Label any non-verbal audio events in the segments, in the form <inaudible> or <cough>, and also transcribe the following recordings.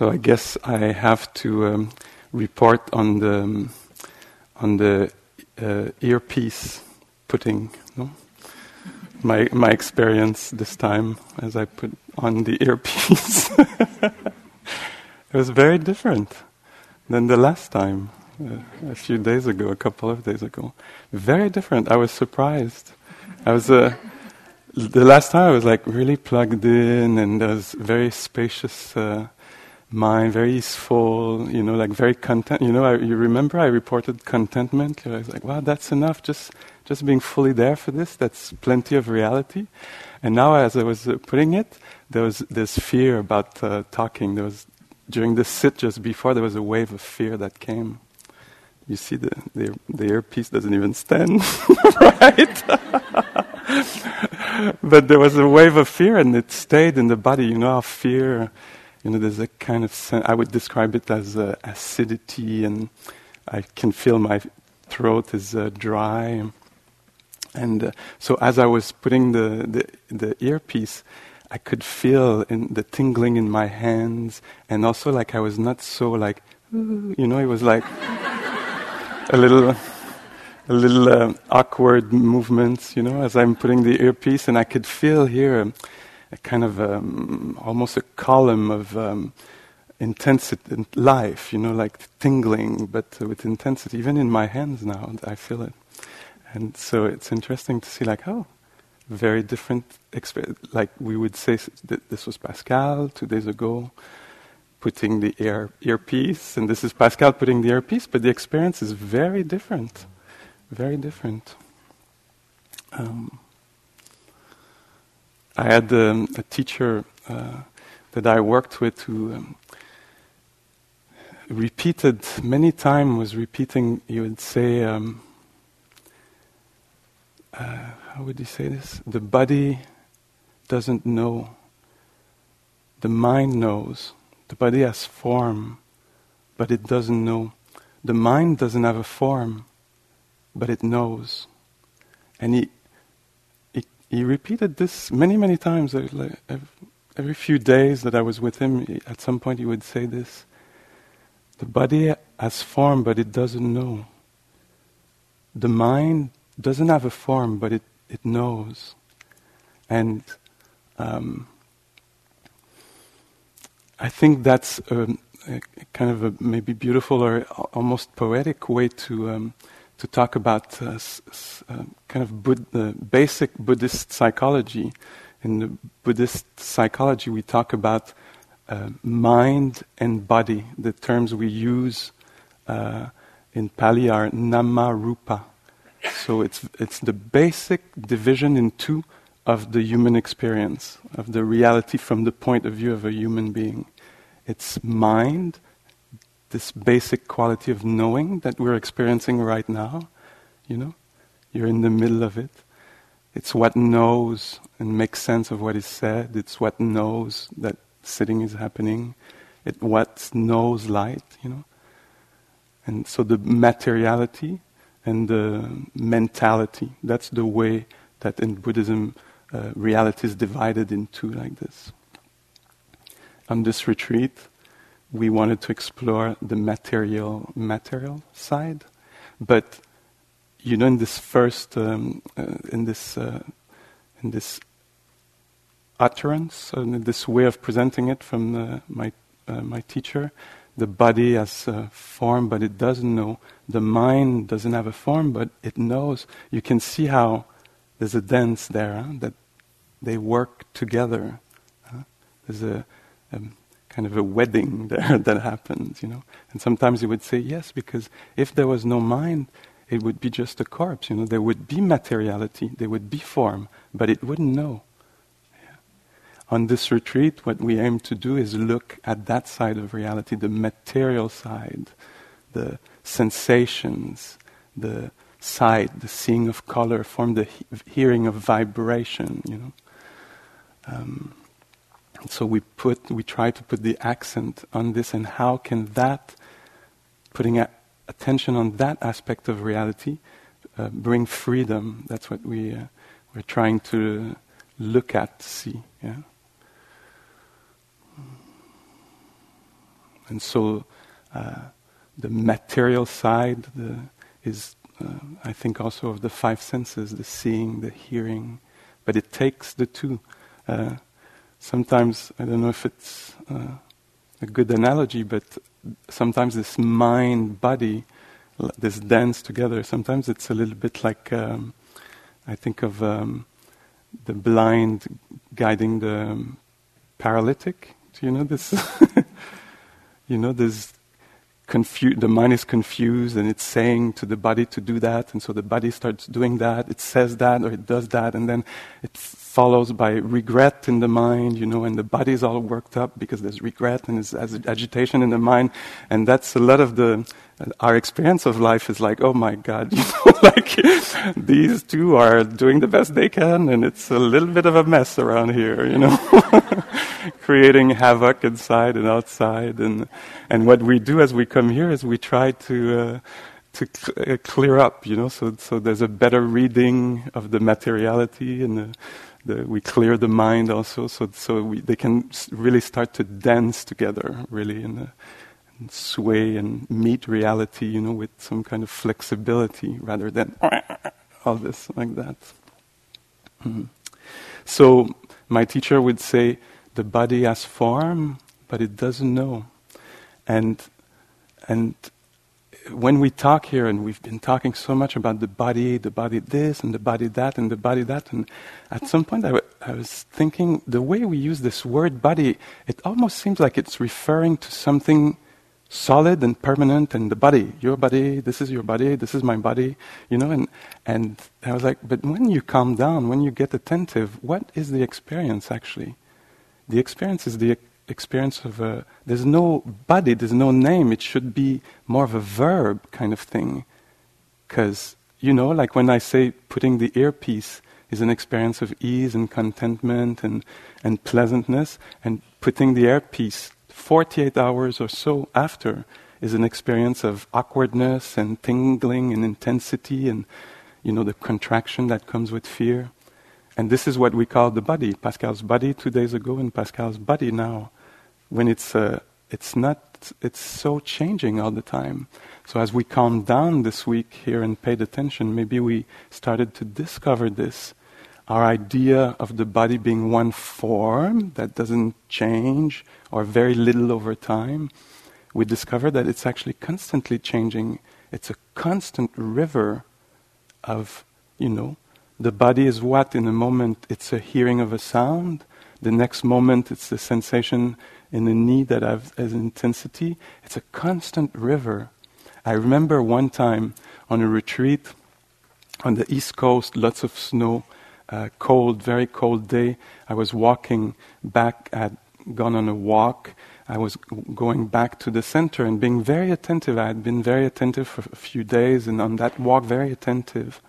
So I guess I have to um, report on the um, on the uh, earpiece putting no? my my experience this time as I put on the <laughs> earpiece. it was very different than the last time, uh, a few days ago, a couple of days ago. Very different. I was surprised. I was uh, the last time I was like really plugged in, and there was very spacious uh, mind, very easeful, you know, like very content. You know, I, you remember I reported contentment. I was like, wow, that's enough. Just, just being fully there for this. That's plenty of reality. And now, as I was putting it, there was this fear about uh, talking. There was during the sit just before there was a wave of fear that came. You see, the the, the earpiece doesn't even stand <laughs> right. <laughs> but there was a wave of fear, and it stayed in the body. You know how fear you know, there's a kind of, I would describe it as uh, acidity, and I can feel my throat is uh, dry. And uh, so as I was putting the, the, the earpiece, I could feel in the tingling in my hands, and also like I was not so like, you know, it was like a little, a little uh, awkward movements, you know, as I'm putting the earpiece, and I could feel here. A kind of um, almost a column of um, intensity in life, you know, like tingling, but with intensity. Even in my hands now, I feel it. And so it's interesting to see, like, oh, very different experience. Like we would say, that this was Pascal two days ago, putting the ear earpiece, and this is Pascal putting the earpiece, but the experience is very different, very different. Um, I had um, a teacher uh, that I worked with who um, repeated many times was repeating. He would say, um, uh, "How would he say this? The body doesn't know. The mind knows. The body has form, but it doesn't know. The mind doesn't have a form, but it knows." And he he repeated this many, many times. Every few days that I was with him, at some point he would say this The body has form, but it doesn't know. The mind doesn't have a form, but it, it knows. And um, I think that's a, a, kind of a maybe beautiful or almost poetic way to. Um, to talk about uh, s- uh, kind of Bud- basic Buddhist psychology. In the Buddhist psychology, we talk about uh, mind and body. The terms we use uh, in Pali are nama rupa. So it's, it's the basic division in two of the human experience, of the reality from the point of view of a human being. It's mind this basic quality of knowing that we're experiencing right now. You know, you're in the middle of it. It's what knows and makes sense of what is said. It's what knows that sitting is happening. It what knows light. You know, and so the materiality and the mentality. That's the way that in Buddhism uh, reality is divided into like this. On this retreat, we wanted to explore the material material side, but you know, in this first um, uh, in this uh, in this utterance, in this way of presenting it from the, my uh, my teacher, the body has a form, but it doesn't know. The mind doesn't have a form, but it knows. You can see how there's a dance there huh? that they work together. Huh? There's a um, kind of a wedding <laughs> there that happens, you know. And sometimes he would say yes, because if there was no mind, it would be just a corpse, you know. There would be materiality, there would be form, but it wouldn't know. Yeah. on this retreat, what we aim to do is look at that side of reality, the material side, the sensations, the sight, the seeing of color, form, the he- hearing of vibration. You know. Um, so we put, we try to put the accent on this, and how can that, putting a- attention on that aspect of reality, uh, bring freedom? That's what we uh, we're trying to look at, see. Yeah. And so uh, the material side the, is, uh, I think, also of the five senses the seeing, the hearing, but it takes the two. Sometimes, I don't know if it's uh, a good analogy, but sometimes this mind body, this dance together, sometimes it's a little bit like um, I think of um, the blind guiding the paralytic. Do you know this? <laughs> You know, there's confu- the mind is confused and it's saying to the body to do that, and so the body starts doing that, it says that or it does that, and then it follows by regret in the mind, you know, and the body is all worked up because there's regret and there's agitation in the mind, and that's a lot of the our experience of life is like, oh my God, <laughs> you know, like these two are doing the best they can, and it's a little bit of a mess around here, you know, <laughs> creating havoc inside and outside. And and what we do as we come here is we try to. Uh, to cl- uh, clear up, you know, so so there's a better reading of the materiality, and the, the, we clear the mind also, so so we, they can really start to dance together, really, in the, sway and meet reality, you know, with some kind of flexibility rather than <laughs> all this like that. Mm-hmm. So my teacher would say, the body has form, but it doesn't know. And and when we talk here, and we've been talking so much about the body, the body this, and the body that, and the body that, and at some point I, w- I was thinking the way we use this word body, it almost seems like it's referring to something solid and permanent and the body your body this is your body this is my body you know and and i was like but when you calm down when you get attentive what is the experience actually? The experience is the experience of a there's no body there's no name. It should be more of a verb kind of thing. Because you know like when i say putting the earpiece is an experience of ease and contentment and and pleasantness and putting the earpiece 48 hours or so after is an experience of awkwardness and tingling and intensity and you know the contraction that comes with fear. And this is what we call the body pascal's body two days ago and pascal's body now when it's uh, it's not it's so changing all the time so as we calmed down this week here and paid attention maybe we started to discover this our idea of the body being one form that doesn't change or very little over time, we discover that it's actually constantly changing. It's a constant river of, you know, the body is what in a moment it's a hearing of a sound, the next moment it's the sensation in the knee that has, has intensity. It's a constant river. I remember one time on a retreat on the East Coast, lots of snow uh, cold, very cold day. I was walking back, I had gone on a walk. I was going back to the center and being very attentive. I had been very attentive for a few days, and on that walk, very attentive.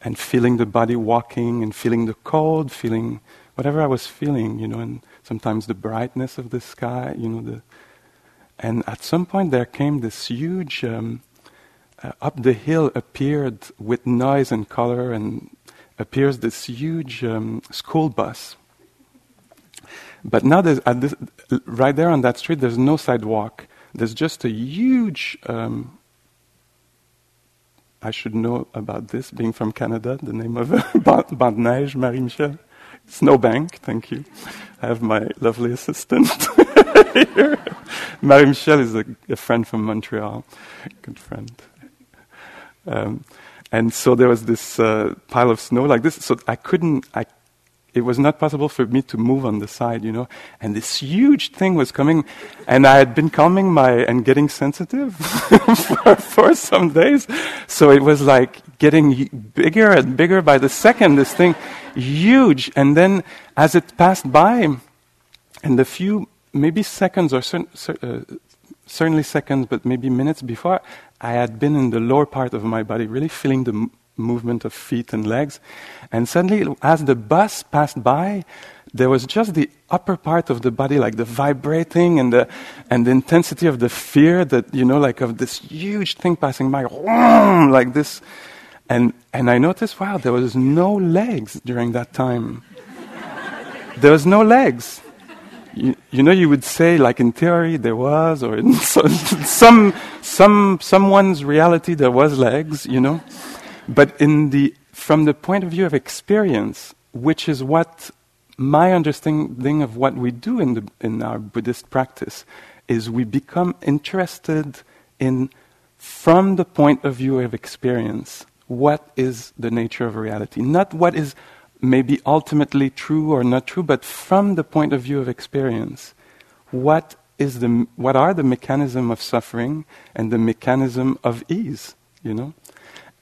And feeling the body walking, and feeling the cold, feeling whatever I was feeling, you know, and sometimes the brightness of the sky, you know, the. And at some point, there came this huge. Um, uh, up the hill appeared with noise and color and appears this huge um, school bus. But now, there's at this, right there on that street, there's no sidewalk. There's just a huge. Um, I should know about this, being from Canada, the name of <laughs> Bande Neige, Marie Michel. Snowbank, thank you. I have my lovely assistant <laughs> here. Marie Michel is a, a, friend from Montreal, good friend. Um, and so there was this uh, pile of snow like this. So I couldn't, I, it was not possible for me to move on the side, you know. And this huge thing was coming, and I had been calming my and getting sensitive <laughs> for, for some days. So it was like getting bigger and bigger by the second. This thing, huge, and then as it passed by, and the few maybe seconds or cer- uh, certainly seconds, but maybe minutes before, I had been in the lower part of my body, really feeling the movement of feet and legs. And suddenly, as the bus passed by, there was just the upper part of the body, like the vibrating and the, and the intensity of the fear that, you know, like of this huge thing passing by, like this. And, and I noticed, wow, there was no legs during that time. there was no legs. You, you, know, you would say, like in theory, there was, or in <laughs> some, some, some someone's reality, there was legs, you know. But in the, from the point of view of experience, which is what my understanding of what we do in, the, in our Buddhist practice, is we become interested in, from the point of view of experience, what is the nature of reality. Not what is maybe ultimately true or not true, but from the point of view of experience, what, is the, what are the mechanism of suffering and the mechanism of ease, you know?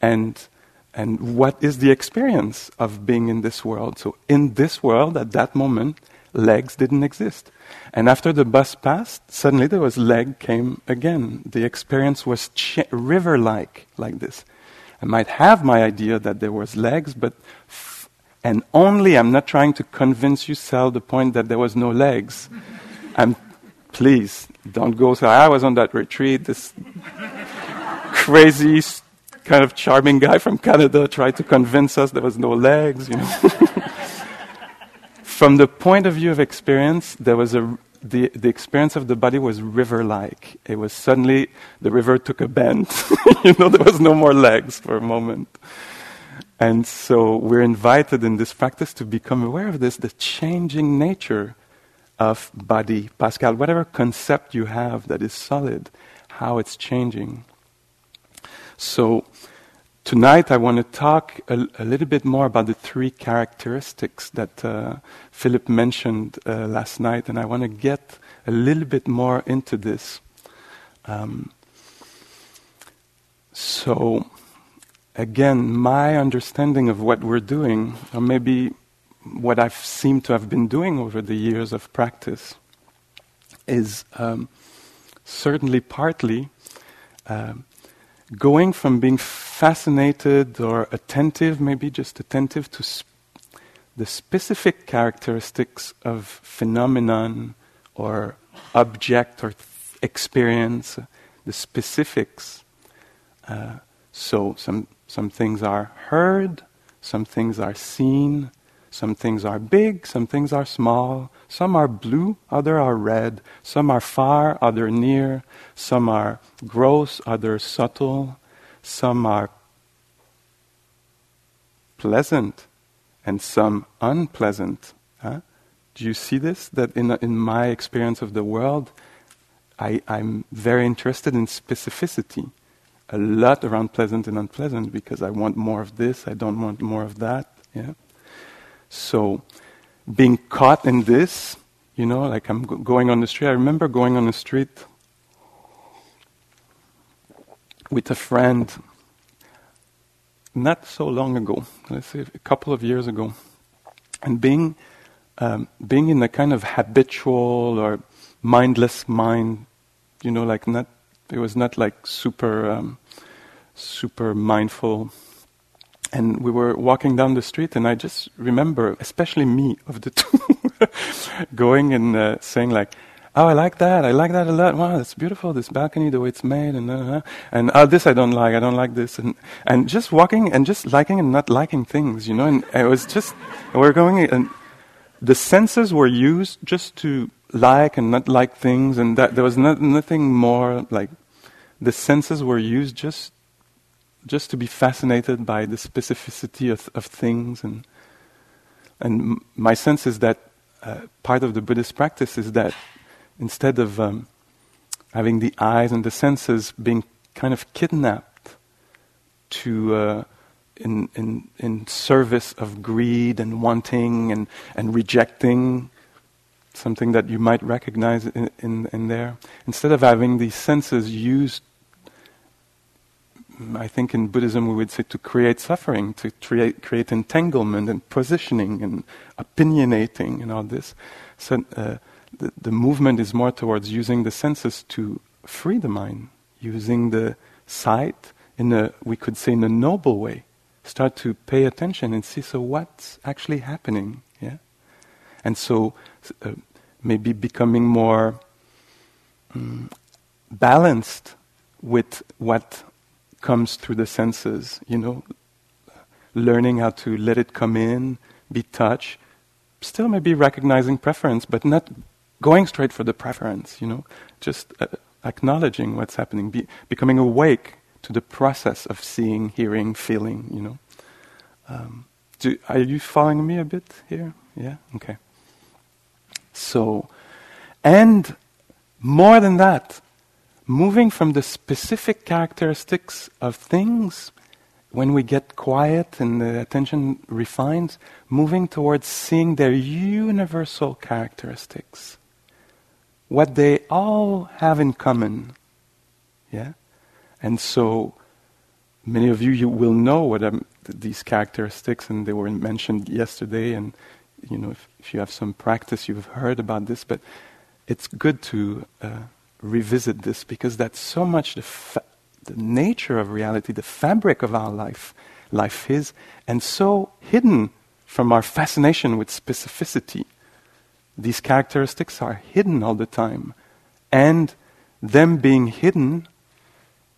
And and what is the experience of being in this world. So, in this world, at that moment, legs didn't exist. And after the bus passed, suddenly there was leg came again. The experience was ch- river like, like this. I might have my idea that there was legs, but f- and only I'm not trying to convince you, sell the point that there was no legs. I'm, please don't go say I was on that retreat. This crazy kind of charming guy from Canada tried to convince us there was no legs, you know. <laughs> from the point of view of experience, there was a the, the experience of the body was river like. It was suddenly the river took a bend. <laughs> you know, there was no more legs for a moment. And so we're invited in this practice to become aware of this, the changing nature of body. Pascal, whatever concept you have that is solid, how it's changing. So, tonight I want to talk a, a, little bit more about the three characteristics that uh, Philip mentioned uh, last night, and I want to get a little bit more into this. Um, so, again, my understanding of what we're doing, or maybe what I've seemed to have been doing over the years of practice, is um, certainly partly. Um, going from being fascinated or attentive, maybe just attentive to sp- the specific characteristics of phenomenon or object or th- experience, the specifics. Uh, so some some things are heard, some things are seen, some things are big, some things are small, some are blue, other are red, some are far, other near, some are gross, other subtle, some are pleasant, and some unpleasant. Huh? Do you see this? That in, in my experience of the world, I, I'm very interested in specificity. A lot around pleasant and unpleasant because I want more of this, I don't want more of that. Yeah? So, being caught in this, you know, like I'm going on the street. I remember going on the street with a friend not so long ago, let's say a couple of years ago, and being um, being in a kind of habitual or mindless mind, you know, like not it was not like super um, super mindful and we were walking down the street, and I just remember, especially me of the <laughs> two, going and uh, saying like, "Oh, I like that. I like that a lot. Wow, that's beautiful. This balcony, the way it's made, and uh, and oh, this I don't like. I don't like this." And and just walking and just liking and not liking things, you know. And it was just we're going, and the senses were used just to like and not like things, and that there was not, nothing more like the senses were used just just to be fascinated by the specificity of, of things. And, and my sense is that uh, part of the Buddhist practice is that instead of um, having the eyes and the senses being kind of kidnapped to uh, in, in, in service of greed and wanting and, and rejecting something that you might recognize in, in, in there. Instead of having these senses used, I think in Buddhism we would say to create suffering, to create, create entanglement and positioning and opinionating and all this. So uh, the, the movement is more towards using the senses to free the mind, using the sight in a, we could say, in a noble way. Start to pay attention and see, so what's actually happening? Yeah? And so uh, maybe becoming more um, balanced with what comes through the senses, you know, learning how to let it come in, be touched, still maybe recognizing preference, but not going straight for the preference, you know, just uh, acknowledging what's happening, be, becoming awake to the process of seeing, hearing, feeling, you know. Um, do, are you following me a bit here? Yeah? Okay. So, and more than that, moving from the specific characteristics of things when we get quiet and the attention refines, moving towards seeing their universal characteristics what they all have in common. Yeah? And so many of you, you will know what um, these characteristics, and they were mentioned yesterday, and you know, if, if, you have some practice, you've heard about this, but it's good to uh, revisit this because that's so much the, fa- the nature of reality, the fabric of our life, life is, and so hidden from our fascination with specificity these characteristics are hidden all the time. And them being hidden,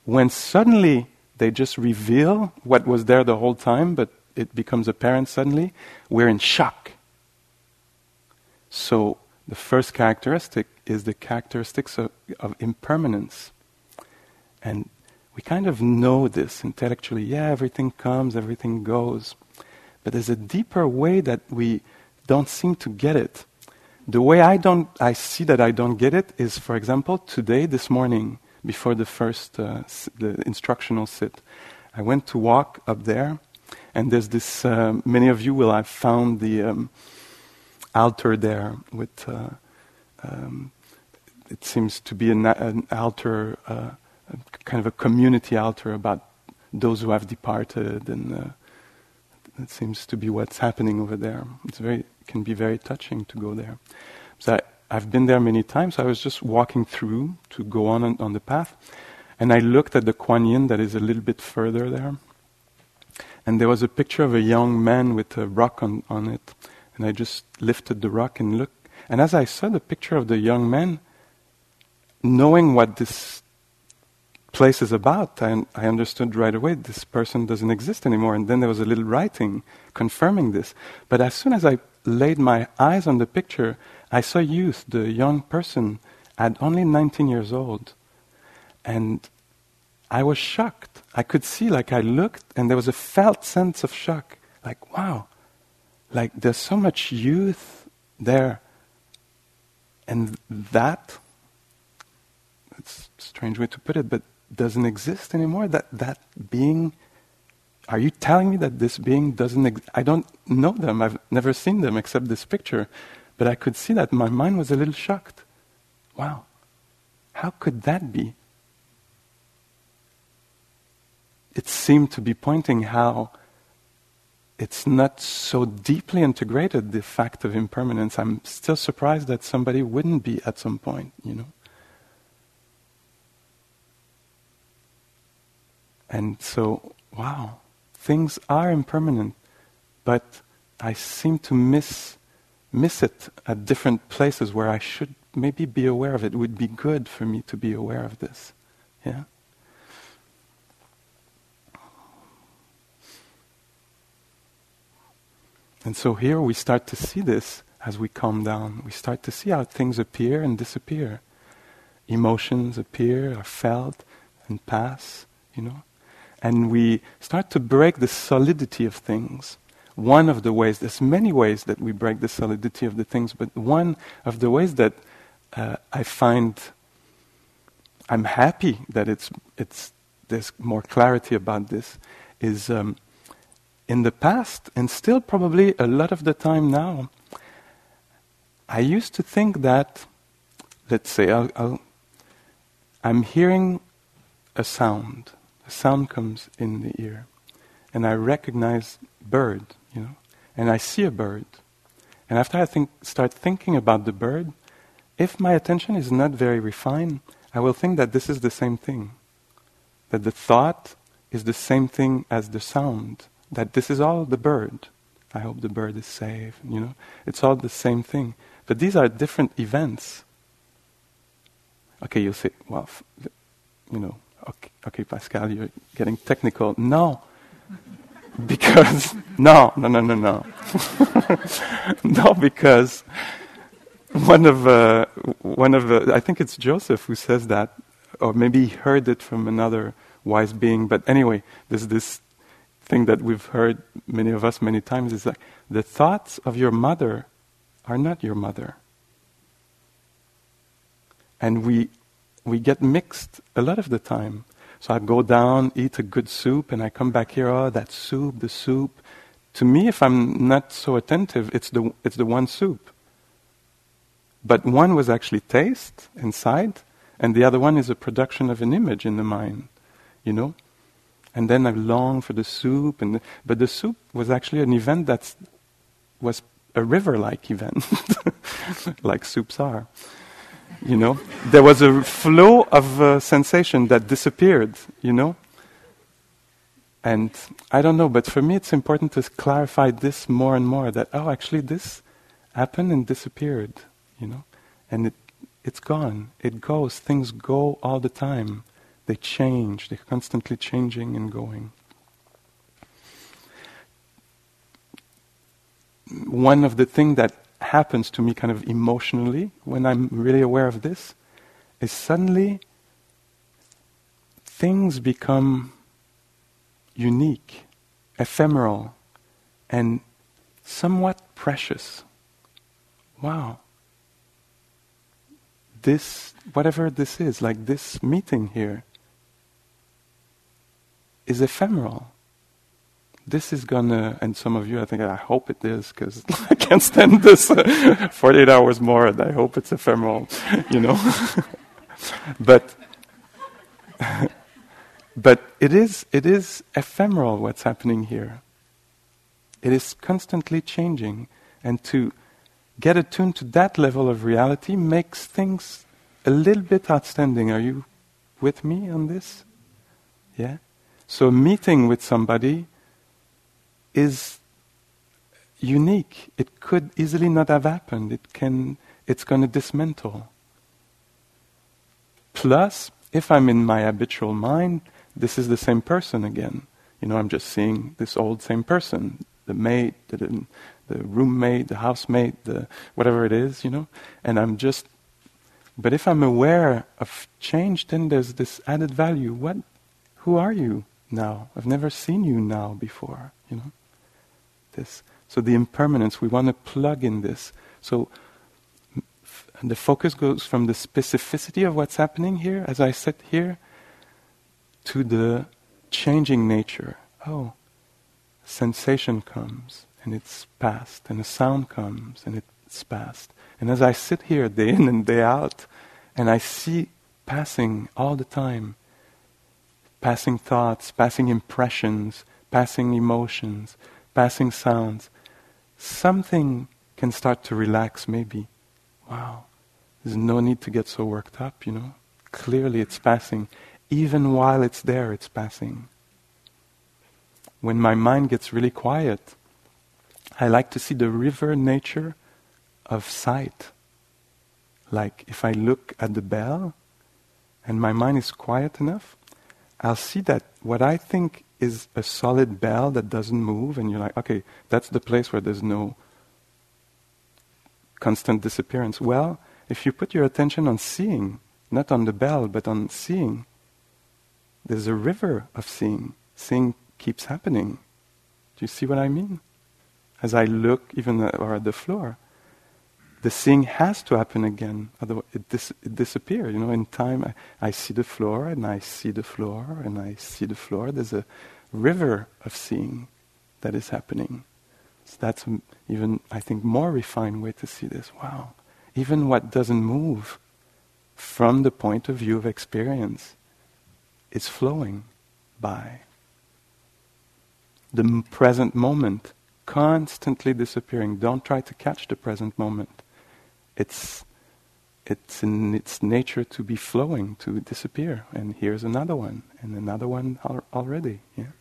when suddenly they just reveal what was there the whole time, but it becomes apparent suddenly, we're in shock. So, the first characteristic is the characteristics of, of impermanence. And we kind of know this intellectually. Yeah, everything comes, everything goes. But there's a deeper way that we don't seem to get it. The way I don't, I see that I don't get it is, for example, today, this morning, before the first, uh, the instructional sit, I went to walk up there, and there's this. Uh, many of you will have found the um, altar there with. Uh, um, it seems to be an, an altar, uh, kind of a community altar about those who have departed, and uh, that seems to be what's happening over there. It's very can be very touching to go there. So I, have been there many times. I was just walking through to go on, on on the path, and I looked at the Kuan Yin that is a little bit further there, and there was a picture of a young man with a rock on, on it, and I just lifted the rock and looked. And as I saw the picture of the young man, knowing what this place is about, I, I understood right away this person doesn't exist anymore. And then there was a little writing confirming this. But as soon as I laid my eyes on the picture, I saw youth, the young person, at only 19 years old. And I was shocked. I could see, like, I looked, and there was a felt sense of shock. Like, wow, like, there's so much youth there. And that, it's a strange way to put it, but doesn't exist anymore. That, that being are you telling me that this being doesn't exist? I don't know them. I've never seen them except this picture. But I could see that my mind was a little shocked. Wow. How could that be? It seemed to be pointing how it's not so deeply integrated, the fact of impermanence. I'm still surprised that somebody wouldn't be at some point, you know. And so, wow things are impermanent, but I seem to miss miss it at different places where I should maybe be aware of it. It would be good for me to be aware of this. Yeah? And so here we start to see this as we calm down. We start to see how things appear and disappear. Emotions appear, are felt, and pass, you know and we start to break the solidity of things. One of the ways, there's many ways that we break the solidity of the things, but one of the ways that uh, I find I'm happy that it's, it's, there's more clarity about this is um, in the past, and still probably a lot of the time now, I used to think that, let's say, I'll, I'm hearing a sound. A sound comes in the ear, and I recognize bird, you know, and I see a bird. And after I think, start thinking about the bird, if my attention is not very refined, I will think that this is the same thing. That the thought is the same thing as the sound. That this is all the bird. I hope the bird is safe, you know. It's all the same thing. But these are different events. Okay, you'll say, well, you know, okay, okay, Pascal, you're getting technical. No. <laughs> because, no, no, no, no, no. <laughs> no, because one of, uh, one of uh, I think it's Joseph who says that, or maybe he heard it from another wise being. But anyway, there's this thing that we've heard many of us many times is like the thoughts of your mother are not your mother. And we we get mixed a lot of the time. So I go down, eat a good soup, and I come back here, oh, that soup, the soup. To me, if I'm not so attentive, it's the, it's the one soup. But one was actually taste inside, and the other one is a production of an image in the mind, you know? And then I long for the soup, and the, but the soup was actually an event that was a river-like event, <laughs> like soups are. You know, there was a flow of uh, sensation that disappeared. You know, and I don't know, but for me, it's important to clarify this more and more. That oh, actually, this happened and disappeared. You know, and it it's gone. It goes. Things go all the time. They change. They're constantly changing and going. One of the things that happens to me kind of emotionally when I'm really aware of this is suddenly things become unique, ephemeral, and somewhat precious. Wow. This, whatever this is, like this meeting here, is ephemeral this is gonna, and some of you, I think, I hope it is, because <laughs> I can't stand this uh, 48 hours more, and I hope it's ephemeral, you know. <laughs> but, <laughs> but it is, it is ephemeral what's happening here. It is constantly changing, and to get attuned to that level of reality makes things a little bit outstanding. Are you with me on this? Yeah? So, meeting with somebody is unique. It could easily not have happened. It can, it's going to dismantle. Plus, if I'm in my habitual mind, this is the same person again. You know, I'm just seeing this old same person, the maid, the, the roommate, the housemate, the whatever it is, you know, and I'm just. But if I'm aware of change, then there's this added value. What? Who are you now? I've never seen you now before. You know this. So the impermanence, we want to plug in this. So f- the focus goes from the specificity of what's happening here, as I sit here, to the changing nature. Oh, sensation comes and it's past, and a sound comes and it's past. And as I sit here day in and day out, and I see passing all the time, passing thoughts, passing impressions, passing emotions, passing sounds, something can start to relax maybe. Wow, there's no need to get so worked up, you know. Clearly it's passing. Even while it's there, it's passing. When my mind gets really quiet, I like to see the river nature of sight. Like if I look at the bell and my mind is quiet enough, I'll see that what I think is a solid bell that doesn't move, and you're like, okay, that's the place where there's no constant disappearance. Well, if you put your attention on seeing, not on the bell, but on seeing, there's a river of seeing. Seeing keeps happening. Do you see what I mean? As I look even at, or at the floor, the seeing has to happen again, otherwise it, dis- it disappears. You know, in time, I, I see the floor, and I see the floor, and I see the floor. There's a river of seeing that is happening. So that's even, I think, more refined way to see this. Wow. Even what doesn't move from the point of view of experience is flowing by. The m- present moment constantly disappearing. Don't try to catch the present moment. It's it's in its nature to be flowing, to disappear. And here's another one, and another one al- already. Yeah.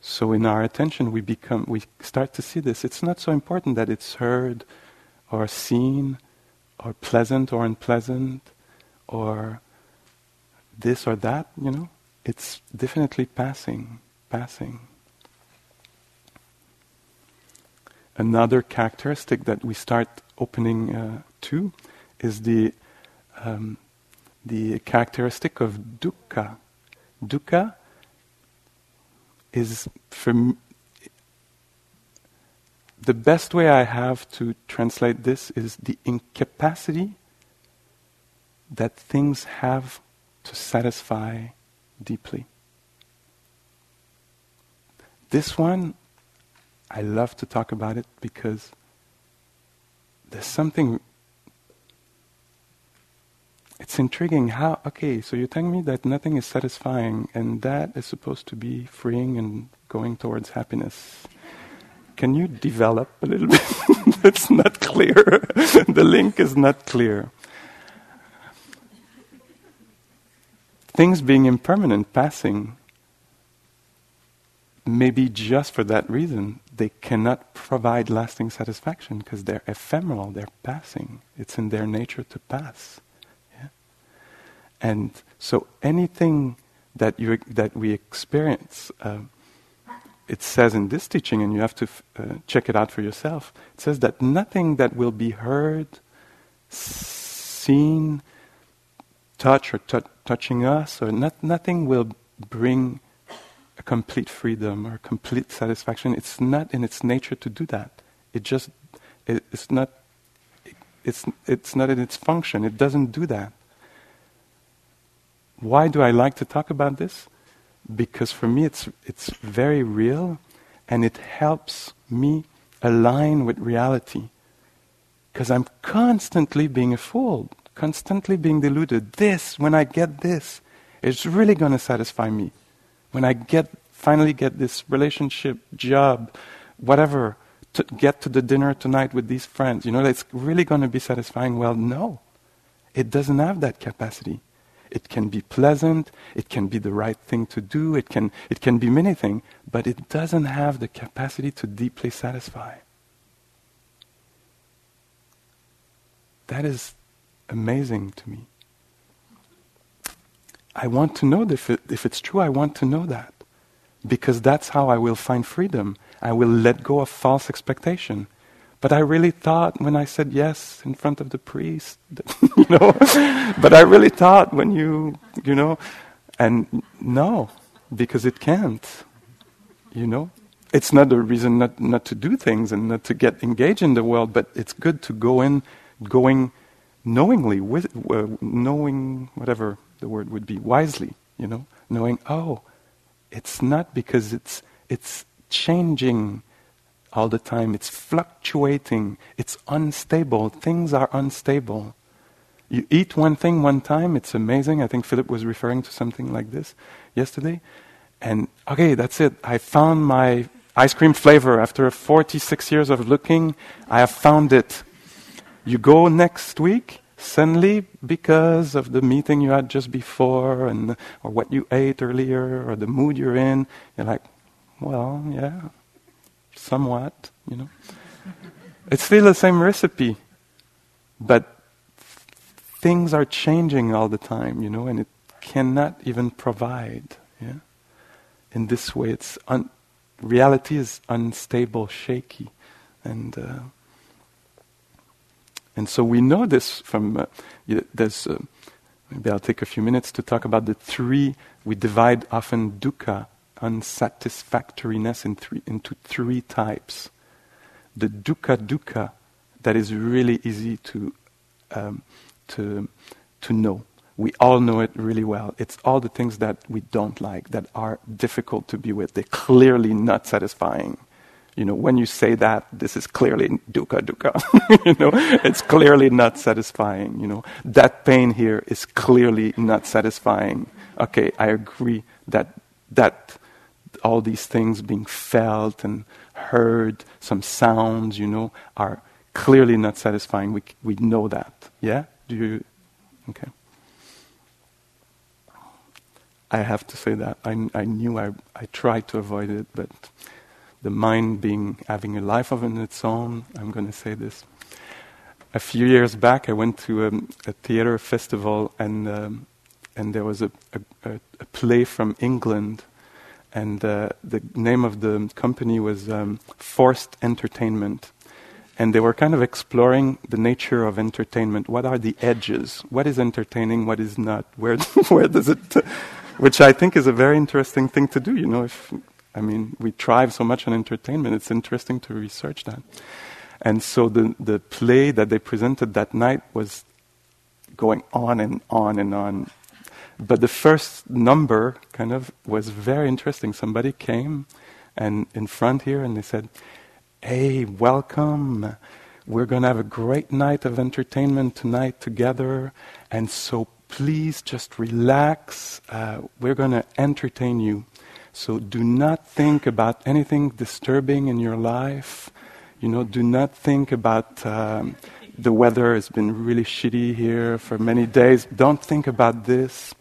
So in our attention, we become, we start to see this. It's not so important that it's heard, or seen, or pleasant or unpleasant, or this or that. You know, it's definitely passing, passing. Another characteristic that we start opening uh, to is the um, the characteristic of dukkha. Dukkha is from the best way I have to translate this is the incapacity that things have to satisfy deeply. This one, I love to talk about it because there's something. It's intriguing how, okay, so you're telling me that nothing is satisfying and that is supposed to be freeing and going towards happiness. Can you develop a little <laughs> bit? it's not clear. <laughs> the link is not clear. Things being impermanent, passing, maybe just for that reason, they cannot provide lasting satisfaction because they're ephemeral, they're passing. It's in their nature to pass. Yeah? And so anything that, you, that we experience, uh, it says in this teaching, and you have to f- uh, check it out for yourself, it says that nothing that will be heard, seen, touch or t- touching us, or not, nothing will bring a complete freedom or complete satisfaction. It's not in its nature to do that. It just it, it's not it's it's not in its function. It doesn't do that. Why do I like to talk about this? Because for me it's it's very real and it helps me align with reality. Because I'm constantly being fooled, constantly being deluded. This, when I get this, it's really going to satisfy me when I get finally get this relationship, job, whatever, to get to the dinner tonight with these friends, you know, it's really going to be satisfying. Well, no, it doesn't have that capacity. It can be pleasant, it can be the right thing to do, it can, it can be many things, but it doesn't have the capacity to deeply satisfy. That is amazing to me. I want to know if, it, if it's true, I want to know that. Because that's how I will find freedom. I will let go of false expectation. But I really thought when I said yes in front of the priest, <laughs> you know, <laughs> but I really thought when you, you know, and no, because it can't, you know. It's not a reason not, not to do things and not to get engaged in the world, but it's good to go in, going knowingly, with, uh, knowing whatever the word would be, wisely, you know, knowing, oh, it's not because it's, it's changing all the time, it's fluctuating, it's unstable, things are unstable. You eat one thing one time, it's amazing. I think Philip was referring to something like this yesterday. And okay, that's it. I found my ice cream flavor. After 46 years of looking, I have found it. You go next week, suddenly because of the meeting you had just before and or what you ate earlier or the mood you're in you're like well yeah somewhat you know. It's still the same recipe but things are changing all the time you know and it cannot even provide yeah. In this way it's un- reality is unstable shaky and uh, and so we know this from, uh, there's, uh, maybe I'll take a few minutes to talk about the three, we divide often dukkha, unsatisfactoriness, in three, into three types. The dukkha dukkha, that is really easy to, um, to, to know. We all know it really well. It's all the things that we don't like, that are difficult to be with. They're clearly not satisfying. You know, when you say that, this is clearly dukkha dukkha. <laughs> you know, it's clearly not satisfying. You know, that pain here is clearly not satisfying. Okay, I agree that that all these things being felt and heard, some sounds, you know, are clearly not satisfying. We we know that. Yeah. Do you? Okay. I have to say that I I knew I I tried to avoid it, but the mind being having a life of its own. I'm going to say this. A few years back, I went to a, a theater festival, and um, and there was a, a, a, play from England, and uh, the name of the company was um, Forced Entertainment, and they were kind of exploring the nature of entertainment. What are the edges? What is entertaining? What is not? Where <laughs> where does it? <laughs> which I think is a very interesting thing to do. You know, if I mean, we thrive so much on entertainment. It's interesting to research that. And so the, the play that they presented that night was going on and on and on. But the first number kind of was very interesting. Somebody came and in front here and they said, Hey, welcome. We're going to have a great night of entertainment tonight together. And so please just relax. Uh, we're going to entertain you. So do not think about anything disturbing in your life. You know, do not think about um, the weather has been really shitty here for many days. Don't think about this.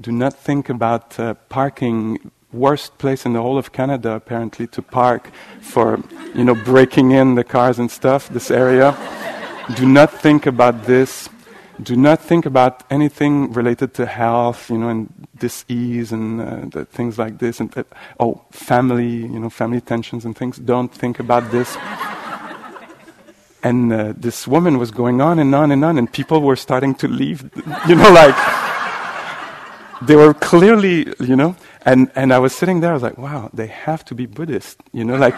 Do not think about uh, parking. Worst place in the whole of Canada, apparently, to park for, you know, breaking in the cars and stuff. This area. do not think about this do not think about anything related to health, you know, and disease and uh, things like this. And uh, oh, family, you know, family tensions and things. Don't think about this. and uh, this woman was going on and on and on, and people were starting to leave. You know, like they were clearly, you know. And and I was sitting there. I was like, wow, they have to be Buddhist, you know, like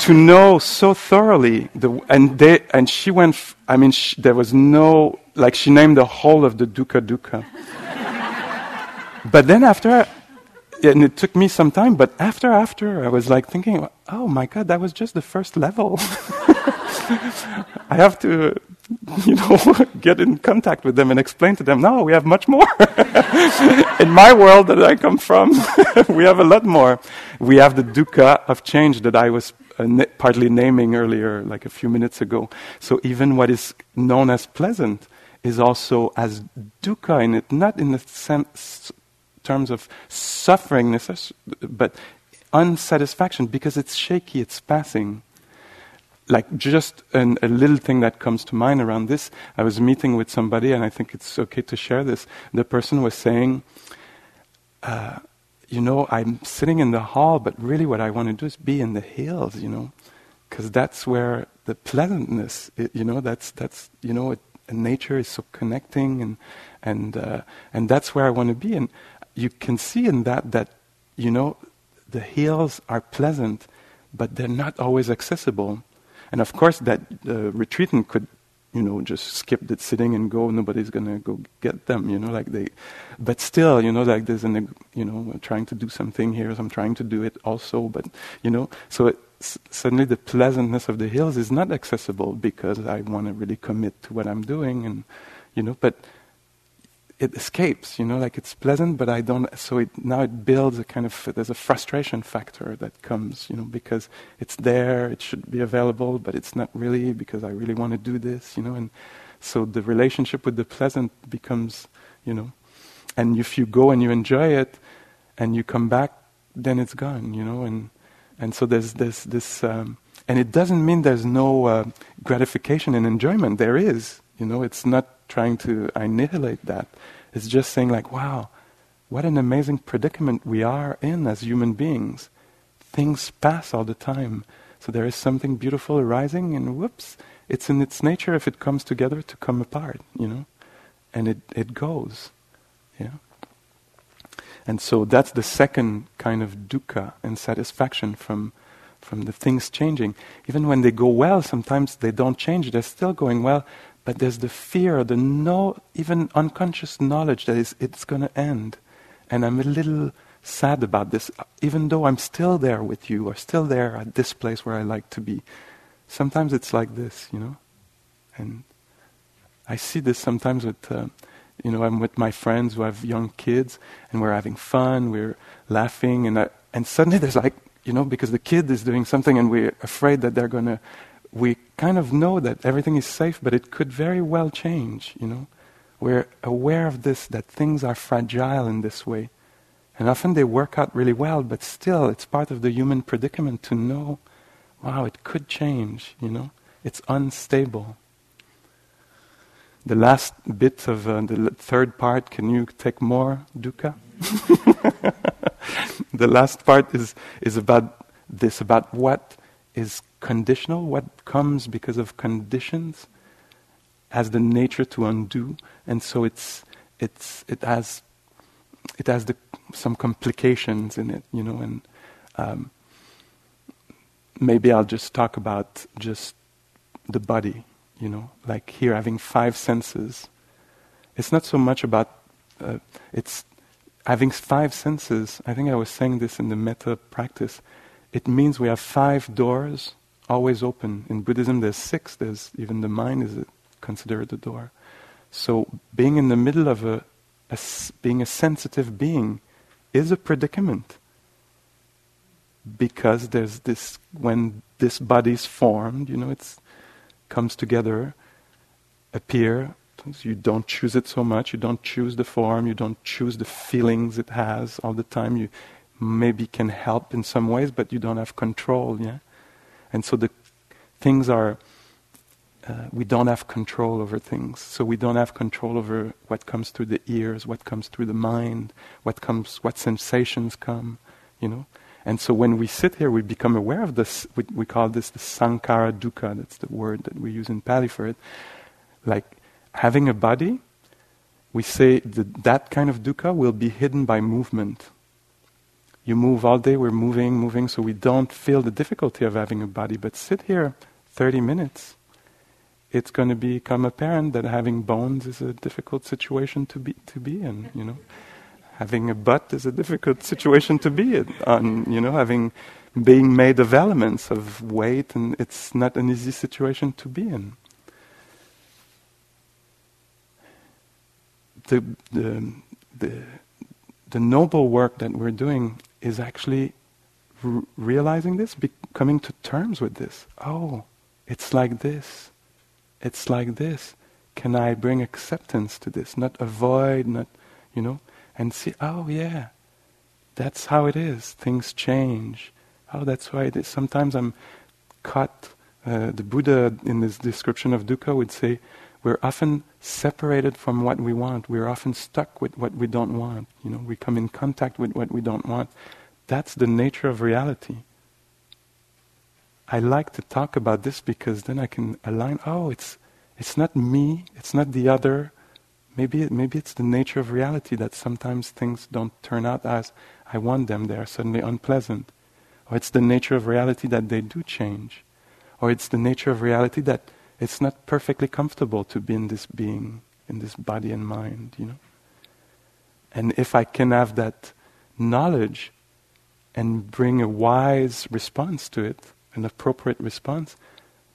to know so thoroughly the, and they and she went f- i mean there was no like she named the whole of the dukkha dukkha. But then after and it took me some time but after after i was like thinking oh my god that was just the first level. <laughs> I have to you know <laughs> get in contact with them and explain to them no we have much more. <laughs> In my world that i come from we have a lot more. We have the dukkha of change that i was na- partly naming earlier, like a few minutes ago. So even what is known as pleasant is also as dukkha in it, not in the sense, terms of suffering, but unsatisfaction because it's shaky, it's passing. Like just an, a little thing that comes to mind around this. I was meeting with somebody, and I think it's okay to share this. The person was saying, uh, you know, I'm sitting in the hall, but really what I want to do is be in the hills, you know, because that's where the pleasantness, it, you know, that's, that's you know, it, nature is so connecting, and, and, uh, and that's where I want to be. And you can see in that that, you know, the hills are pleasant, but they're not always accessible. And of course, that uh, retreatant could you know, just skip the sitting and go. Nobody's gonna go get them, you know, like they. But still, you know, like there's an, you know, trying to do something here. So I'm trying to do it also, but you know, so it, s- suddenly the pleasantness of the hills is not accessible because I want to really commit to what I'm doing, and you know, but it escapes, you know, like it's pleasant, but I don't. So it, now it builds a kind of there's a frustration factor that comes, you know, because it's there, it should be available, but it's not really because I really want to do this, you know, and so the relationship with the pleasant becomes, you know, and if you go and you enjoy it, and you come back, then it's gone, you know, and and so there's this this, um, and it doesn't mean there's no uh, gratification and enjoyment. There is, you know, it's not trying to annihilate that. It's just saying, like, wow, what an amazing predicament we are in as human beings. Things pass all the time. So there is something beautiful arising, and whoops, it's in its nature if it comes together to come apart, you know? And it, it goes. Yeah? And so that's the second kind of dukkha and satisfaction from from the things changing. Even when they go well, sometimes they don't change, they're still going well, but there's the fear, the no, even unconscious knowledge that is, it's going to end. And I'm a little sad about this, even though I'm still there with you, or still there at this place where I like to be. Sometimes it's like this, you know? And I see this sometimes with, uh, you know, I'm with my friends who have young kids, and we're having fun, we're laughing, and, I, and suddenly there's like, you know, because the kid is doing something and we're afraid that they're going to we kind of know that everything is safe, but it could very well change, you know. We're aware of this, that things are fragile in this way. And often they work out really well, but still, it's part of the human predicament to know, wow, it could change, you know. It's unstable. The last bit of uh, the third part, can you take more, dukkha? <laughs> the last part is, is about this, about what is conditional, what comes because of conditions, has the nature to undo, and so it's it's it has it has the, some complications in it, you know, and um, maybe I'll just talk about just the body, you know, like here having five senses. It's not so much about uh, it's having five senses. I think I was saying this in the metta practice. It means we have five doors always open. In Buddhism, there's six. There's even the mind is considered a door. So being in the middle of a, a being a sensitive being is a predicament because there's this when this body's formed, you know, it comes together, appear. You don't choose it so much. You don't choose the form. You don't choose the feelings it has all the time. You maybe can help in some ways, but you don't have control. Yeah. And so the things are, uh, we don't have control over things. So we don't have control over what comes through the ears, what comes through the mind, what comes, what sensations come, you know. And so when we sit here, we become aware of this. We, we call this the sankhara dukkha. That's the word that we use in Pali for it. Like having a body, we say that that kind of dukkha will be hidden by movement you move all day, we're moving, moving, so we don't feel the difficulty of having a body. But sit here 30 minutes, it's going to become apparent that having bones is a difficult situation to be, to be in, you know. Having a butt is a difficult situation to be in, on, you know, having, being made of elements, of weight, and it's not an easy situation to be in. The, the, the, the noble work that we're doing is actually r- realizing this, be- coming to terms with this. Oh, it's like this. It's like this. Can I bring acceptance to this? Not avoid, not, you know, and see, oh yeah, that's how it is. Things change. Oh, that's why it is. Sometimes I'm caught. Uh, the Buddha, in this description of dukkha, would say, we're often separated from what we want. We're often stuck with what we don't want. You know, we come in contact with what we don't want. That's the nature of reality. I like to talk about this because then I can align. Oh, it's it's not me. It's not the other. Maybe it, maybe it's the nature of reality that sometimes things don't turn out as I want them. They are suddenly unpleasant, or it's the nature of reality that they do change, or it's the nature of reality that it's not perfectly comfortable to be in this being, in this body and mind, you know. And if I can have that knowledge and bring a wise response to it, an appropriate response,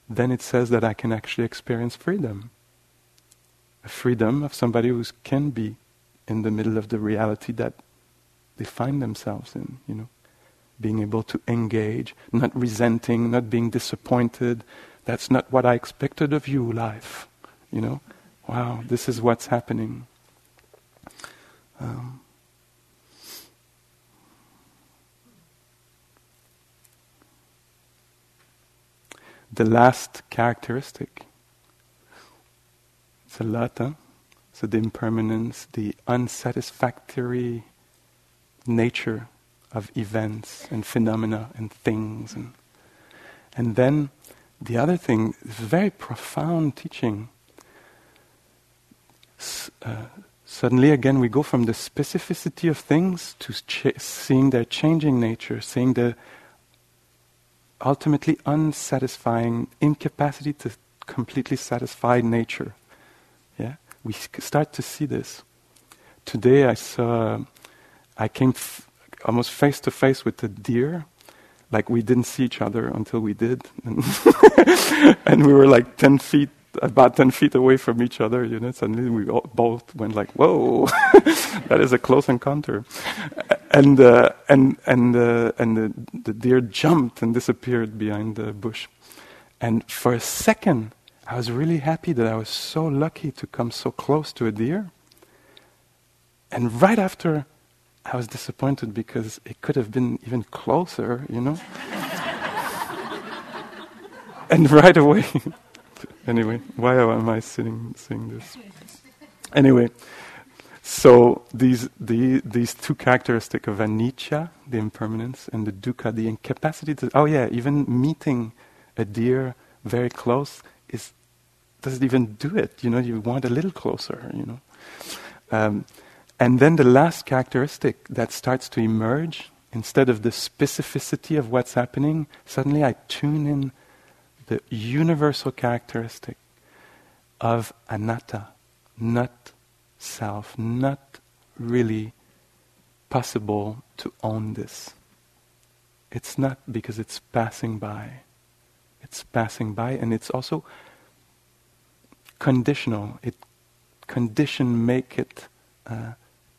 then it says that I can actually experience freedom. A freedom of somebody who can be in the middle of the reality that they find themselves in, you know. Being able to engage, not resenting, not being disappointed, that's not what I expected of you, life. You know? Wow, this is what's happening. Um, the last characteristic. It's a lot, huh? So the impermanence, the unsatisfactory nature of events and phenomena and things and and then the other thing is very profound teaching. S- uh, suddenly, again, we go from the specificity of things to ch- seeing their changing nature, seeing the ultimately unsatisfying incapacity to completely satisfy nature. Yeah, we start to see this. Today I saw, I came f- almost face to face with a deer. Like we didn't see each other until we did, and, <laughs> and we were like ten feet, about ten feet away from each other. You know, suddenly we both went like, "Whoa, <laughs> that is a close encounter." And uh, and and uh, and the, the deer jumped and disappeared behind the bush. And for a second, I was really happy that I was so lucky to come so close to a deer. And right after, I was disappointed because it could have been even closer, you know? <laughs> and right away, <laughs> anyway, why am I sitting saying this? Anyway, so these, the, these two characteristics of anicca, the impermanence, and the dukkha, the incapacity to, oh yeah, even meeting a deer very close is doesn't even do it. You know, you want a little closer. You know, um, and then the last characteristic that starts to emerge instead of the specificity of what's happening, suddenly I tune in the universal characteristic of anatta, not self, not really possible to own this. It's not because it's passing by. It's passing by, and it's also conditional. It condition make it uh,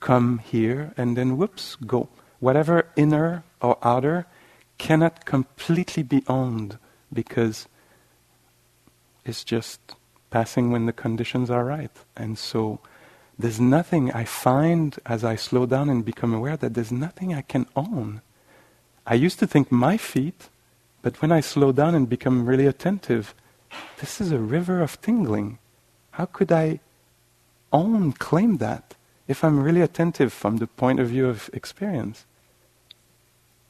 come here, and then whoops, go. Whatever inner or outer cannot completely be owned because it's just passing when the conditions are right. And so there's nothing I find as I slow down and become aware that there's nothing I can own. I used to think my feet but when I slow down and become really attentive, this is a river of tingling. How could I own, claim that if I'm really attentive from the point of view of experience?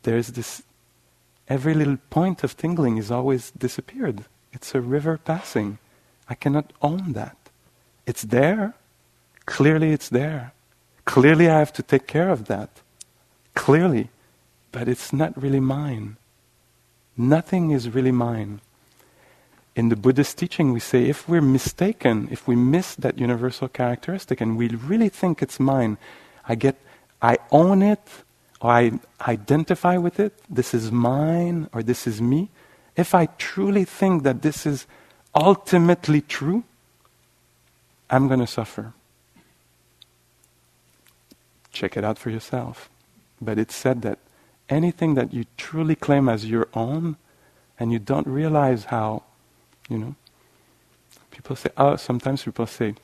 There's this, every little point of tingling is always disappeared. It's a river passing. I cannot own that. It's there. Clearly, it's there. Clearly, I have to take care of that. Clearly. But it's not really mine. Nothing is really mine. In the Buddhist teaching, we say if we're mistaken, if we miss that universal characteristic and we really think it's mine, I get, I own it, or I identify with it, this is mine, or this is me. If I truly think that this is ultimately true, I'm going to suffer. Check it out for yourself. But it's said that anything that you truly claim as your own and you don't realize how, you know, people say, oh, sometimes people say,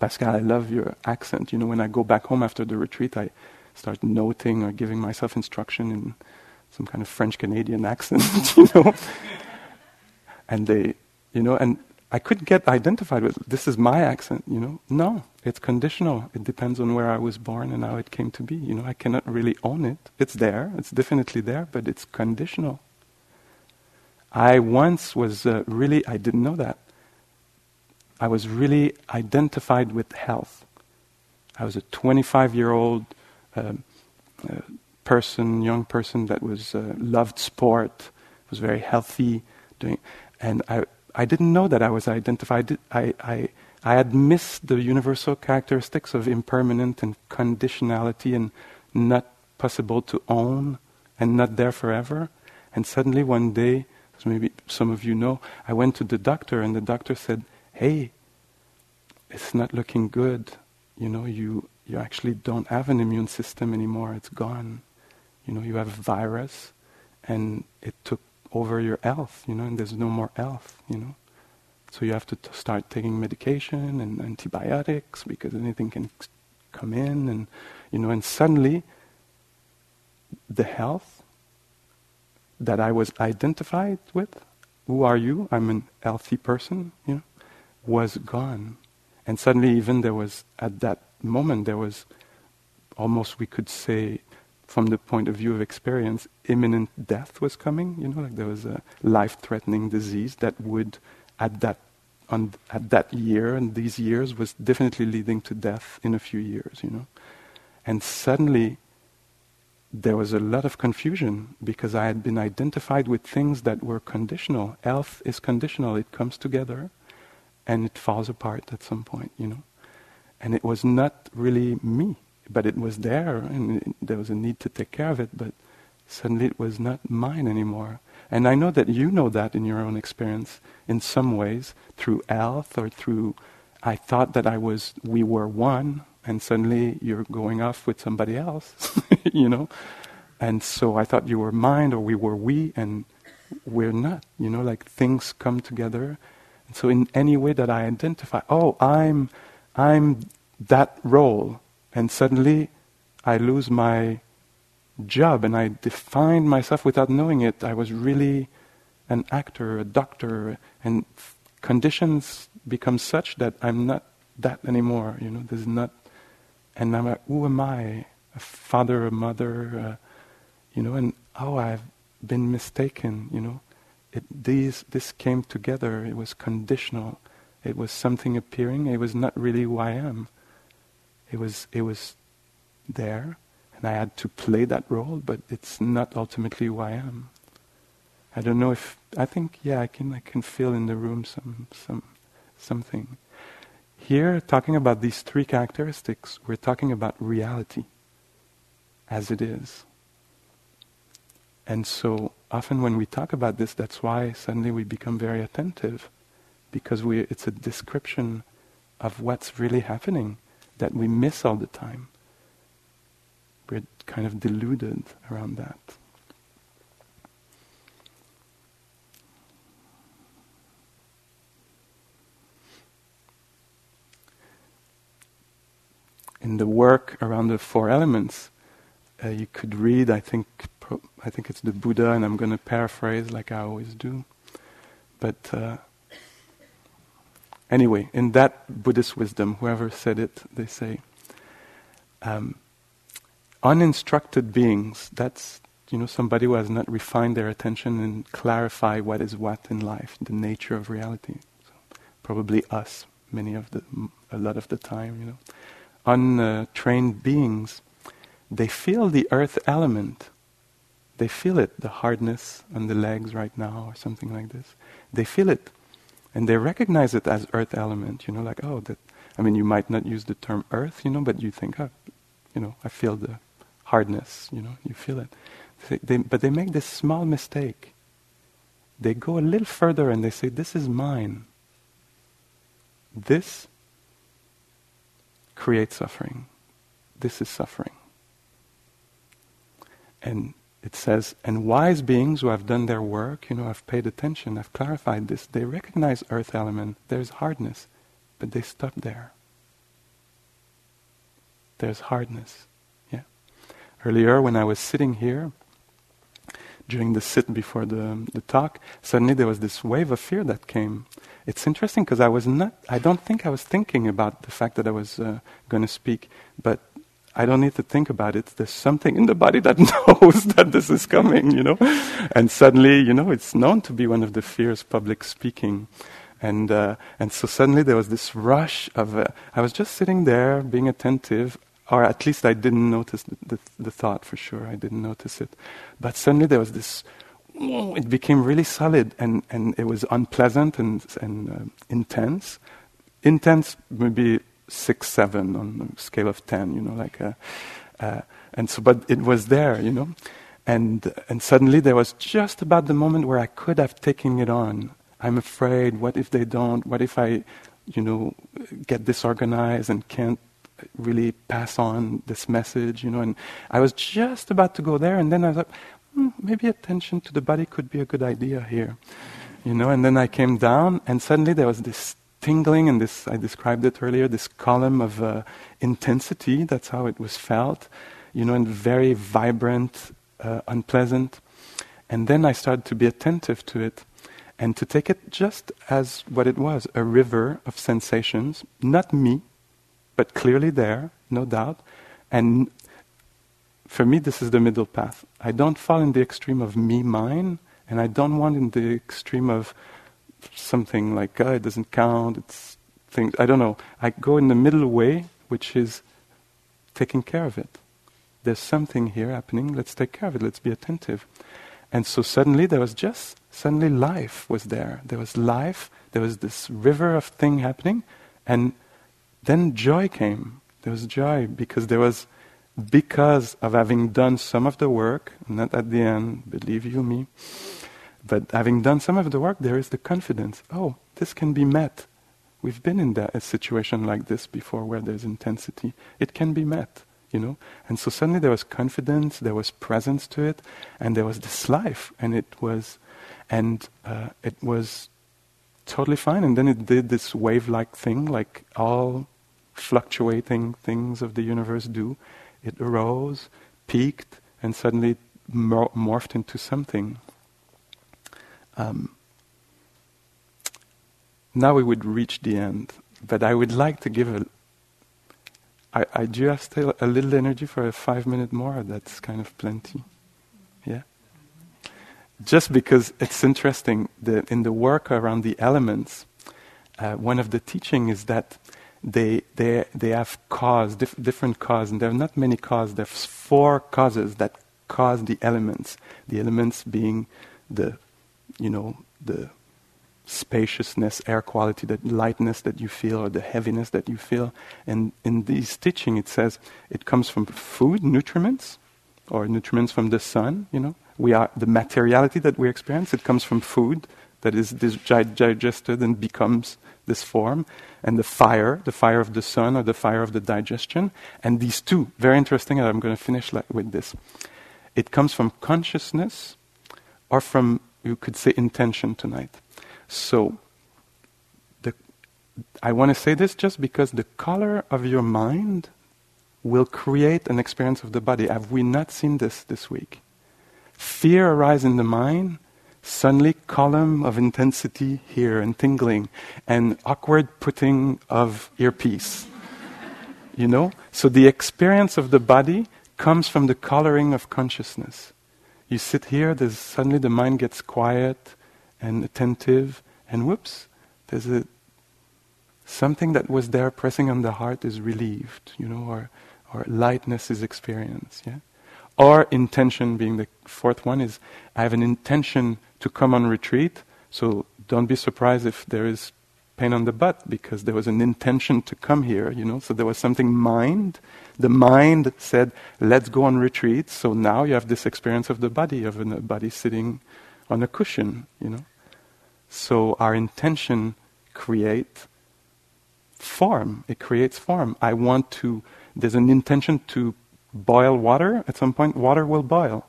Pascal, I love your accent. You know, when I go back home after the retreat, I start noting or giving myself instruction in some kind of French Canadian <laughs> accent, <laughs> you know. and they, you know, and I could get identified with this is my accent, you know. No, it's conditional. It depends on where I was born and how it came to be. You know, I cannot really own it. It's there. It's definitely there, but it's conditional. I once was uh, really, I didn't know that. I was really identified with health. I was a 25 year old uh, uh, person, young person that was uh, loved sport, was very healthy, doing, and I I didn't know that I was identified. I, I, I had missed the universal characteristics of impermanent and conditionality and not possible to own and not there forever. And suddenly one day, as maybe some of you know, I went to the doctor and the doctor said, Hey, it's not looking good. You know, you, you actually don't have an immune system anymore. It's gone. You know, you have a virus and it took over your health, you know, and there's no more health, you know. So you have to t- start taking medication and antibiotics because anything can come in, and you know, and suddenly the health that I was identified with, who are you? I'm an healthy person, you know, was gone, and suddenly even there was at that moment there was almost we could say from the point of view of experience, imminent death was coming. You know, like there was a life-threatening disease that would, at that on, at that year and these years, was definitely leading to death in a few years. You know, and suddenly, there was a lot of confusion because I had been identified with things that were conditional. Health is conditional, it comes together and it falls apart at some point, you know. And it was not really me, but it was there and it, there was a need to take care of it, but suddenly it was not mine anymore. And I know that you know that in your own experience in some ways through health or through I thought that I was we were one and suddenly you're going off with somebody else, <laughs> you know. And so I thought you were mine or we were we, and we're not, you know, like things come together. And so in any way that I identify, oh, I'm, I'm that role, and suddenly I lose my job and I define myself without knowing it. I was really an actor, a doctor, and conditions become such that I'm not that anymore. You know, there's not and I'm like, who am I? A father, a mother, uh, you know, and oh, I've been mistaken, you know. It, these, this came together, it was conditional. It was something appearing, it was not really who I am. It was, it was there, and I had to play that role, but it's not ultimately who I am. I don't know if I think yeah I can I can feel in the room some some something. Here, talking about these three characteristics, we're talking about reality as it is. And so often when we talk about this, that's why suddenly we become very attentive, because we, it's a description of what's really happening that we miss all the time. We're kind of deluded around that. In the work around the four elements, uh, you could read. I think I think it's the Buddha, and I'm going to paraphrase like I always do. But uh, anyway, in that Buddhist wisdom, whoever said it, they say, um, uninstructed beings. That's you know somebody who has not refined their attention and clarify what is what in life, the nature of reality. So probably us, many of the, a lot of the time, you know untrained beings, they feel the earth element. They feel it, the hardness on the legs right now, or something like this. They feel it. And they recognize it as earth element, you know, like, oh, that, I mean, you might not use the term earth, you know, but you think, oh, you know, I feel the hardness, you know, you feel it. They, they, but they make this small mistake. They go a little further and they say, this is mine. This create suffering. This is suffering. And it says, and wise beings who have done their work, you know, have paid attention, have clarified this, they recognize earth element, there's hardness, but they stop there. There's hardness. Yeah. Earlier when I was sitting here, during the sit before the, the talk, suddenly there was this wave of fear that came it's interesting because I was not, I don't think I was thinking about the fact that I was uh, going to speak, but I don't need to think about it. There's something in the body that <laughs> knows that this is coming, you know? And suddenly, you know, it's known to be one of the fears, public speaking. And, uh, and so suddenly there was this rush of, uh, I was just sitting there being attentive, or at least I didn't notice the, the, the thought for sure, I didn't notice it. But suddenly there was this it became really solid and, and it was unpleasant and, and uh, intense. Intense, maybe six, seven on a scale of ten, you know, like, uh, uh, and so, but it was there, you know, and and suddenly there was just about the moment where I could have taken it on. I'm afraid. What if they don't? What if I, you know, get disorganized and can't really pass on this message, you know? And I was just about to go there, and then I was like, hmm, maybe attention to the body could be a good idea here. You know, and then I came down, and suddenly there was this tingling, and this, I described it earlier, this column of uh, intensity. That's how it was felt, you know, and very vibrant, uh, unpleasant. And then I started to be attentive to it and to take it just as what it was a river of sensations, not me, but clearly there, no doubt, and for me, this is the middle path. I don't fall in the extreme of me, mine, and I don't want in the extreme of something like, oh, it doesn't count, it's things. I don't know. I go in the middle way, which is taking care of it. There's something here happening. Let's take care of it. Let's be attentive. And so suddenly there was just, suddenly life was there. There was life. There was this river of thing happening. And then joy came. There was joy because there was, because of having done some of the work, not at the end, believe you me, but having done some of the work, there is the confidence. Oh, this can be met. We've been in that, a situation like this before where there's intensity. It can be met, you know. And so suddenly there was confidence, there was presence to it, and there was this life, and it was, and uh, it was totally fine. And then it did this wave-like thing, like all fluctuating things of the universe do. It arose, peaked, and suddenly mor- morphed into something. Um, now we would reach the end, but I would like to give a. I, I do have still a little energy for a five minute more. That's kind of plenty. Yeah. Just because it's interesting, the, in the work around the elements, uh, one of the teaching is that they they they have cause dif- different cause, and there are not many causes. There's four causes that cause the elements. The elements being the, you know, the spaciousness, air quality, the lightness that you feel, or the heaviness that you feel. And in this teaching, it says it comes from food, nutriments, or nutriments from the sun. You know, we are the materiality that we experience. It comes from food that is digested and becomes this form, and the fire, the fire of the sun or the fire of the digestion. And these two, very interesting. And I'm going to finish with this. It comes from consciousness, or from you could say intention tonight. So, the, I want to say this just because the color of your mind will create an experience of the body. Have we not seen this this week? Fear arises in the mind, suddenly column of intensity here and tingling, and awkward putting of earpiece. you know? So the experience of the body comes from the coloring of consciousness. You sit here, there's suddenly the mind gets quiet, and attentive, and whoops, there's a something that was there pressing on the heart is relieved, you know, or or lightness is experienced, yeah. Or intention being the fourth one is I have an intention to come on retreat, so don't be surprised if there is pain on the butt because there was an intention to come here, you know. So there was something mind. The mind said, let's go on retreat. So now you have this experience of the body, of a body sitting on a cushion, you know. So our intention create form. It creates form. I want to, there's an intention to boil water. At some point, water will boil.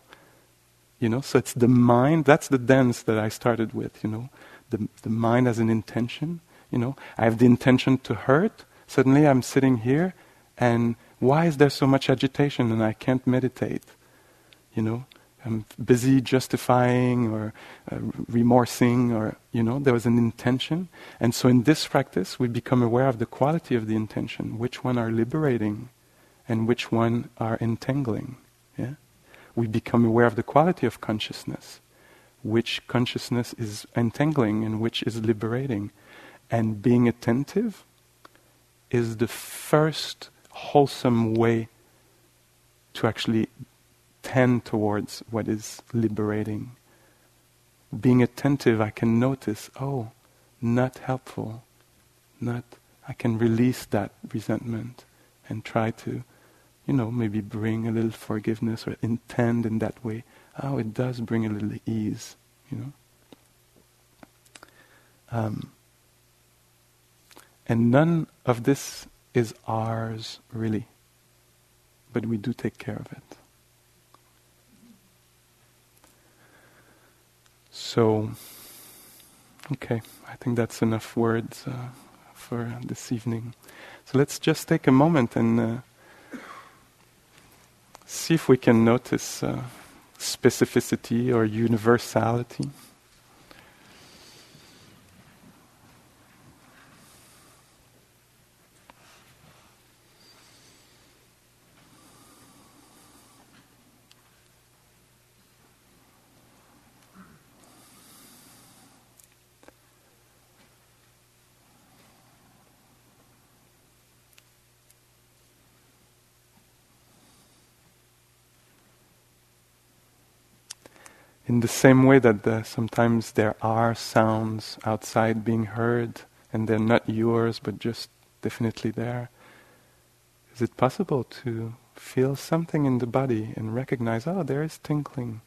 You know, so it's the mind, that's the dance that I started with, you know. The, the mind has an intention, you know. I have the intention to hurt. Suddenly I'm sitting here and why is there so much agitation and I can't meditate? You know, I'm busy justifying or uh, remorsing, or, you know, there was an intention. And so in this practice, we become aware of the quality of the intention, which one are liberating and which one are entangling. Yeah? We become aware of the quality of consciousness, which consciousness is entangling and which is liberating. And being attentive is the first wholesome way to actually tend towards what is liberating. Being attentive, I can notice, oh, not helpful, not, I can release that resentment and try to, you know, maybe bring a little forgiveness or intend in that way. Oh, it does bring a little ease, you know. Um, and none of this is ours, really. But we do take care of it. So, okay, I think that's enough words uh, for this evening. So let's just take a moment and uh, see if we can notice uh, specificity or universality. In the same way that the, sometimes there are sounds outside being heard and they're not yours but just definitely there, is it possible to feel something in the body and recognize, oh, there is tinkling?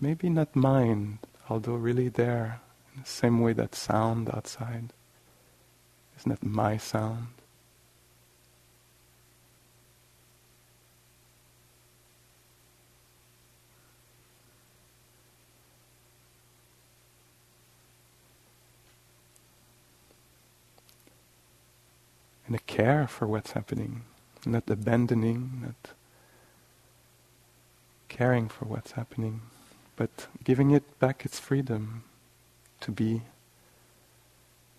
Maybe not mine, although really there, in the same way that sound outside is not my sound. And a care for what's happening, not abandoning, not caring for what's happening, but giving it back its freedom to be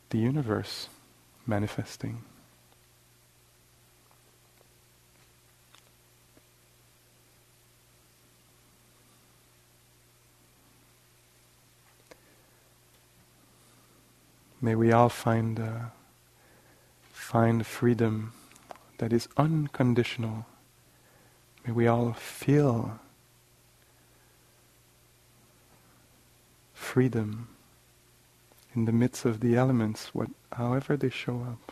the universe manifesting. May we all find uh, find freedom that is unconditional. May we all feel freedom in the midst of the elements, what, however they show up.